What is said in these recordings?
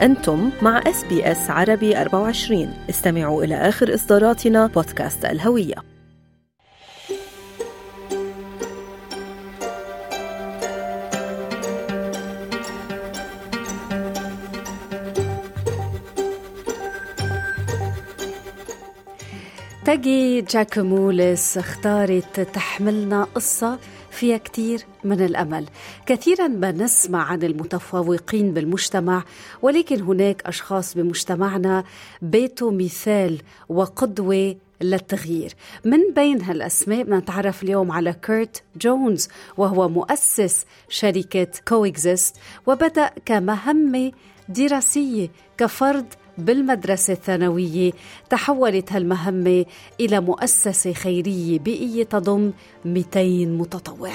أنتم مع إس بي إس عربي 24 استمعوا إلى آخر إصداراتنا بودكاست الهوية. تاجي جاكوموليس اختارت تحملنا قصة. فيها كثير من الأمل. كثيرا ما نسمع عن المتفوقين بالمجتمع ولكن هناك أشخاص بمجتمعنا بيتوا مثال وقدوة للتغيير. من بين هالأسماء نتعرف اليوم على كيرت جونز وهو مؤسس شركة Coexist وبدأ كمهمة دراسية كفرض بالمدرسة الثانوية تحولت هالمهمة إلى مؤسسة خيرية بيئية تضم 200 متطوع.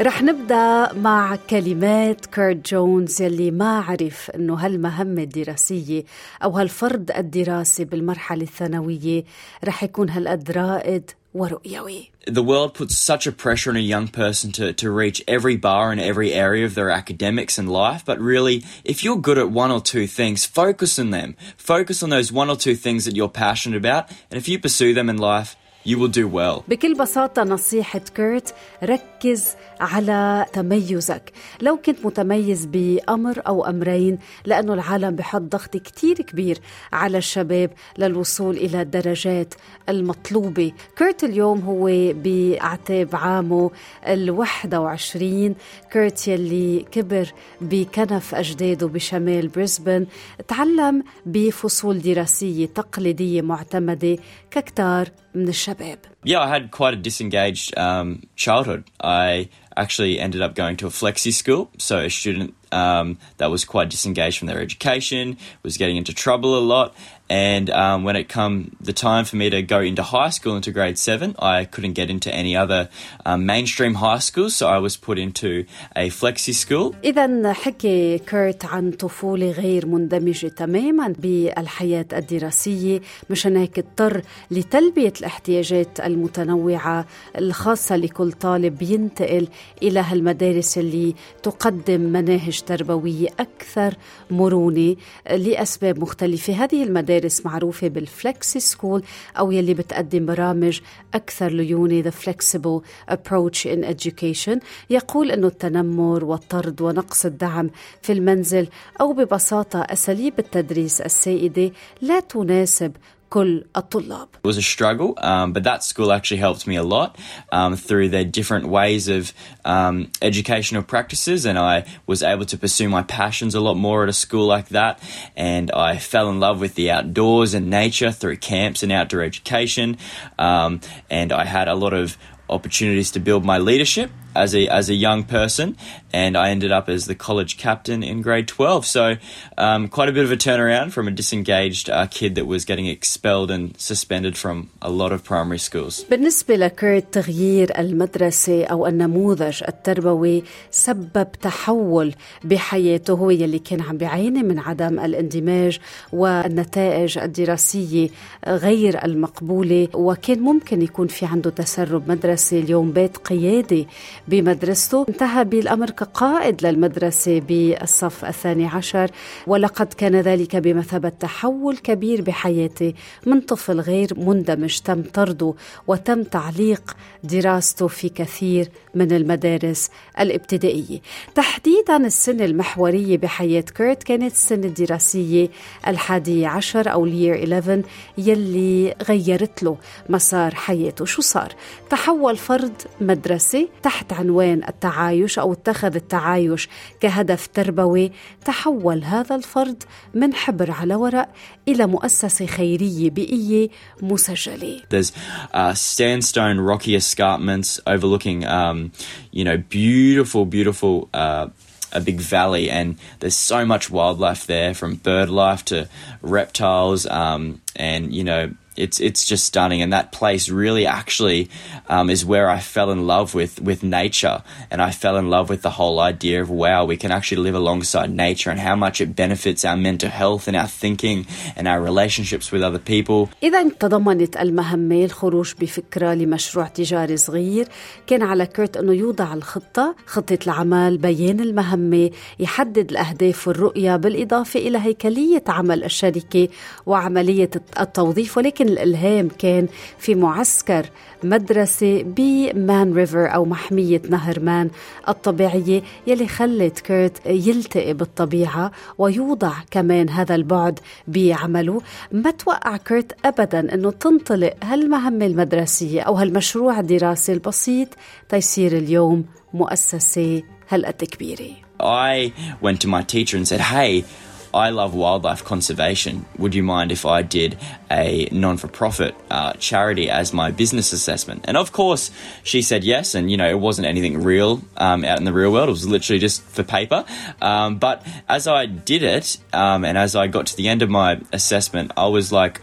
رح نبدا مع كلمات كيرت جونز يلي ما عرف انه هالمهمه الدراسيه أو هالفرض الدراسي بالمرحله الثانويه رح يكون هالقد رائد ورؤيوي. The world puts such a pressure on a young person to, to reach every bar in every area of their academics and life. But really, if you're good at one or two things, focus on them. Focus on those one or two things that you're passionate about. And if you pursue them in life, you will do well. بكل بساطة نصيحة كيرت ركز على تميزك. لو كنت متميز بأمر أو أمرين لأنه العالم بحط ضغط كتير كبير على الشباب للوصول إلى الدرجات المطلوبة. كيرت اليوم هو بأعتاب عامه الواحد وعشرين. كيرت يلي كبر بكنف أجداده بشمال بريسبن. تعلم بفصول دراسية تقليدية معتمدة ككتار من الشباب. Yeah, I had quite a disengaged um, childhood. I actually ended up going to a flexi school, so a student um, that was quite disengaged from their education, was getting into trouble a lot, and um, when it come the time for me to go into high school into grade seven, I couldn't get into any other um, mainstream high schools, so I was put into a flexi school. إذا حكي كيرت عن طفولة غير مندمجة تماما بالحياة الدراسية مشان هيك اضطر لتلبية الاحتياجات المتنوعة الخاصة لكل طالب ينتقل إلى هالمدارس اللي تقدم مناهج تربوية أكثر مرونة لأسباب مختلفة هذه المدارس معروفة بال flexi school أو يلي بتقدم برامج أكثر ليونة The Flexible Approach in Education. يقول أنه التنمر والطرد ونقص الدعم في المنزل أو ببساطة أساليب التدريس السائدة لا تناسب كل الطلاب. It was a struggle, um, but that school actually helped me a lot um, through their different ways of um, educational practices, and I was able to pursue my passions a lot more at a school like that. And I fell in love with the outdoors and nature through camps and outdoor education, um, and I had a lot of opportunities to build my leadership as a as a young person, and I ended up as the college captain in grade 12. So, um, quite a bit of a turnaround from a disengaged uh, kid that was getting expelled and suspended from a lot of primary schools. بالنسبة لكيرت تغيير المدرسة أو النموذج التربوي سبب تحول بحياته هو يلي كان عم بيعاني من عدم الاندماج والنتائج الدراسية غير المقبولة وكان ممكن يكون في عنده تسرب مدرسي اليوم بيت قيادي بمدرسته. انتهى بالأمر كقائد للمدرسة بالصف الثاني عشر. ولقد كان ذلك بمثابة تحول كبير بحياته من طفل غير مندمج تم طرده وتم تعليق دراسته في كثير من المدارس الابتدائية. تحديدا السنة المحورية بحياة كيرت كانت السنة الدراسية الحادية عشر أو الير 11 يلي غيرت له مسار حياته. شو صار؟ تحول فرد مدرسي تحت عنوان التعايش أو اتخذ التعايش كهدف تربوي تحول هذا الفرد من حبر على ورق إلى مؤسسة خيرية بيئية مسجلة There's uh, sandstone rocky escarpments overlooking, um, you know, beautiful, beautiful. Uh, a big valley, and there's so much wildlife there, from bird life to reptiles, um, and you know it's it's just stunning, and that place really actually um, is where I fell in love with with nature, and I fell in love with the whole idea of wow, we can actually live alongside nature, and how much it benefits our mental health and our thinking and our relationships with other people. إذا تضمنت المهمة الخروج بفكرة لمشروع تجاري صغير كان على كيرت أنه يوضع الخطة خطة العمل بيان المهمة يحدد الأهداف والرؤية بالإضافة إلى هيكلية عمل الشركة وعملية التوظيف ولكن الإلهام كان في معسكر مدرسة بمان ريفر أو محمية نهر مان الطبيعية يلي خلت كيرت يلتقي بالطبيعة ويوضع كمان هذا البعد بعمله ما توقع كيرت أبدا أنه تنطلق هالمهمة المدرسية أو هالمشروع الدراسي البسيط تيصير اليوم مؤسسة هالقد كبيرة I went to my teacher and said, hey, I love wildlife conservation. Would you mind if I did a non for profit uh, charity as my business assessment? And of course, she said yes. And, you know, it wasn't anything real um, out in the real world, it was literally just for paper. Um, but as I did it um, and as I got to the end of my assessment, I was like,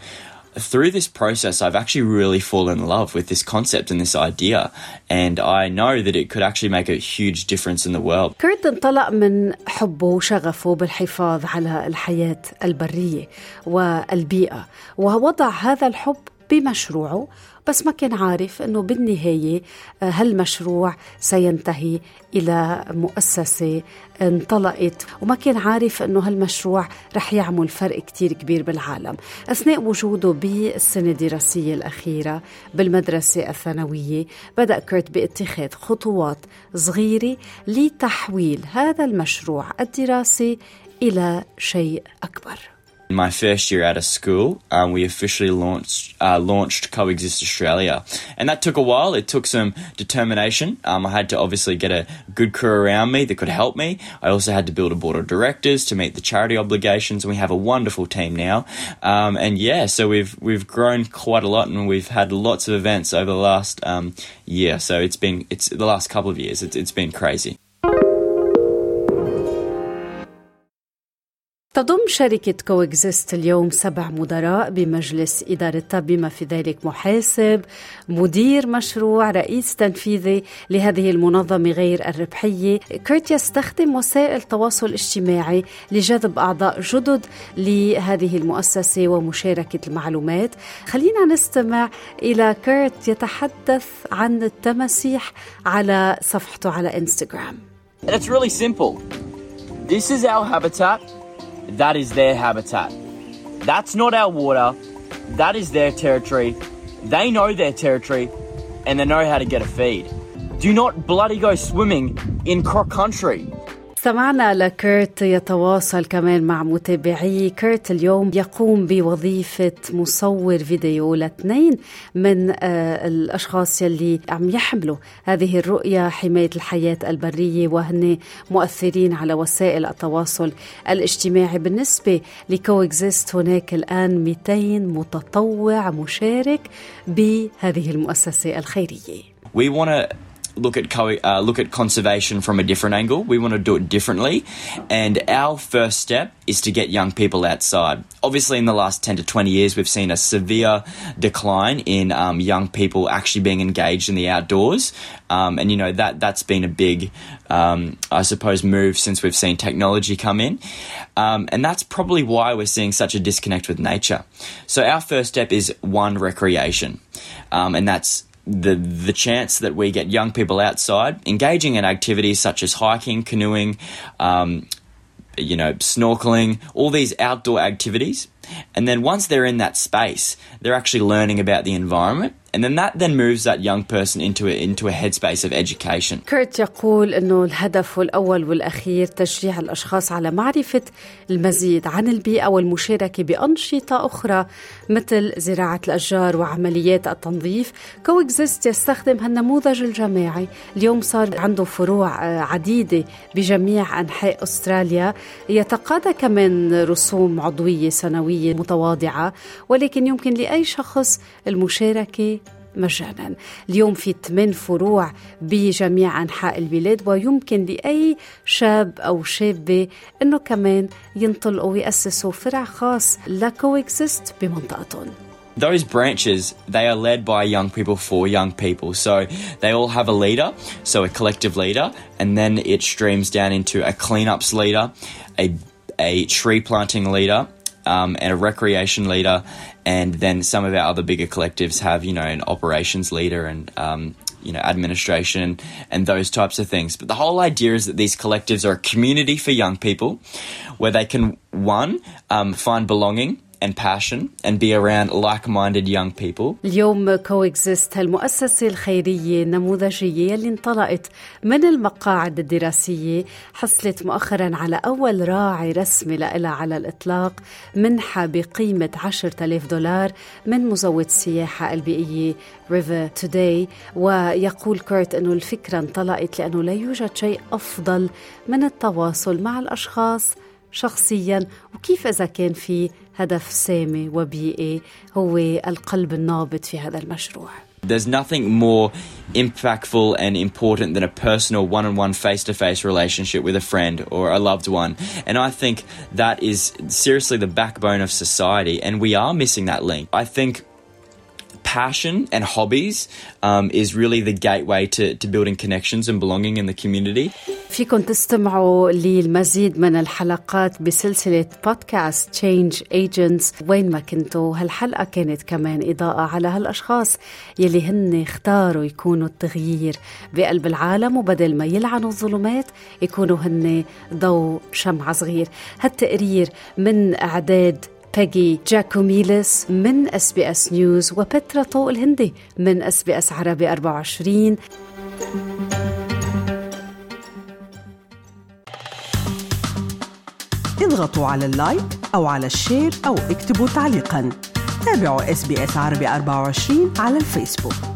through this process, I've actually really fallen in love with this concept and this idea. And I know that it could actually make a huge difference in the world. كيرت انطلق من حبه وشغفه بالحفاظ على الحياة البرية والبيئة ووضع هذا الحب بمشروعه بس ما كان عارف إنه بالنهاية آه، هالمشروع سينتهي إلى مؤسسة انطلقت. وما كان عارف إنه هالمشروع رح يعمل فرق كتير كبير بالعالم أثناء وجوده بالسنة الدراسية الأخيرة بالمدرسة الثانوية بدأ كيرت باتخاذ خطوات صغيرة لتحويل هذا المشروع الدراسي إلى شيء أكبر. In my first year out of school, um, we officially launched uh, launched Coexist Australia, and that took a while. It took some determination. Um, I had to obviously get a good crew around me that could help me. I also had to build a board of directors to meet the charity obligations, and we have a wonderful team now. Um, and yeah, so we've we've grown quite a lot, and we've had lots of events over the last um, year. So it's been it's the last couple of years. It's, it's been crazy. تضم شركة كوكزيست اليوم سبع مدراء بمجلس إدارتها بما في ذلك محاسب مدير مشروع رئيس تنفيذي لهذه المنظمة غير الربحية كيرت يستخدم وسائل التواصل الاجتماعي لجذب أعضاء جدد لهذه المؤسسة ومشاركة المعلومات خلينا نستمع إلى كيرت يتحدث عن التماسيح على صفحته على إنستغرام And it's really simple. This is our habitat. That is their habitat. That's not our water, that is their territory. They know their territory and they know how to get a feed. Do not bloody go swimming in croc country. استمعنا لكيرت يتواصل كمان مع متابعي. كيرت اليوم يقوم بوظيفة مصور فيديو لاثنين من آه الأشخاص يلي عم يحملوا هذه الرؤية حماية الحياة البرية وهن مؤثرين على وسائل التواصل الاجتماعي. بالنسبة لكوكزيست هناك الآن 200 متطوع مشارك بهذه المؤسسة الخيرية. We want to look at co- uh, look at conservation from a different angle. We want to do it differently, and our first step is to get young people outside. Obviously, in the last ten to twenty years, we've seen a severe decline in um, young people actually being engaged in the outdoors, um, and you know that that's been a big, um, I suppose, move since we've seen technology come in, um, and that's probably why we're seeing such a disconnect with nature. So our first step is one recreation, um, and that's the the chance that we get young people outside engaging in activities such as hiking, canoeing, um, you know, snorkeling, all these outdoor activities. And then once they're in that space, they're actually learning about the environment and then that then moves that young person into a, into a headspace of education. كيرت يقول انه الهدف الاول والاخير تشجيع الاشخاص على معرفه المزيد عن البيئه والمشاركه بانشطه اخرى مثل زراعه الاشجار وعمليات التنظيف. كوكزيست يستخدم هالنموذج الجماعي، اليوم صار عنده فروع آه، عديده بجميع انحاء استراليا، يتقاضى كمان رسوم عضويه سنويه متواضعه، ولكن يمكن لاي شخص المشاركه مجانا اليوم في ثمان فروع بجميع أنحاء البلاد ويمكن لأي شاب أو شابة أنه كمان ينطلقوا ويأسسوا فرع خاص لكويكزيست بمنطقتهم those branches they are led by young people for young people so they all have a leader so a collective leader and then it streams down into a cleanups leader a, a tree planting leader um, and a recreation leader. And then some of our other bigger collectives have you know an operations leader and um, you know administration and those types of things. But the whole idea is that these collectives are a community for young people where they can one um, find belonging and passion and be around like-minded young people. اليوم كوكزيست المؤسسة الخيرية النموذجية اللي انطلقت من المقاعد الدراسية حصلت مؤخرا على أول راعي رسمي لها على الإطلاق منحة بقيمة 10,000 دولار من مزود السياحة البيئية ريفر توداي ويقول كورت أنه الفكرة انطلقت لأنه لا يوجد شيء أفضل من التواصل مع الأشخاص شخصيا وكيف إذا كان في هدف سامي وبيئي هو القلب النابض في هذا المشروع There's nothing more impactful and important than a personal one on one face to face relationship with a friend or a loved one. And I think that is seriously the backbone of society, and we are missing that link. I think passion and hobbies um, is really the gateway to, to building connections and belonging in the community. فيكم تستمعوا للمزيد من الحلقات بسلسلة بودكاست Change Agents وين ما كنتوا هالحلقة كانت كمان إضاءة على هالأشخاص يلي هن اختاروا يكونوا التغيير بقلب العالم وبدل ما يلعنوا الظلمات يكونوا هن ضوء شمعة صغير هالتقرير من إعداد بيجي جاكوميلس من SBS News وبترا طوق الهندي من SBS عربي 24 اضغطوا على ال like أو على ال share أو اكتبوا تعليقا. تابعوا SBS عربي 24 على الفيسبوك.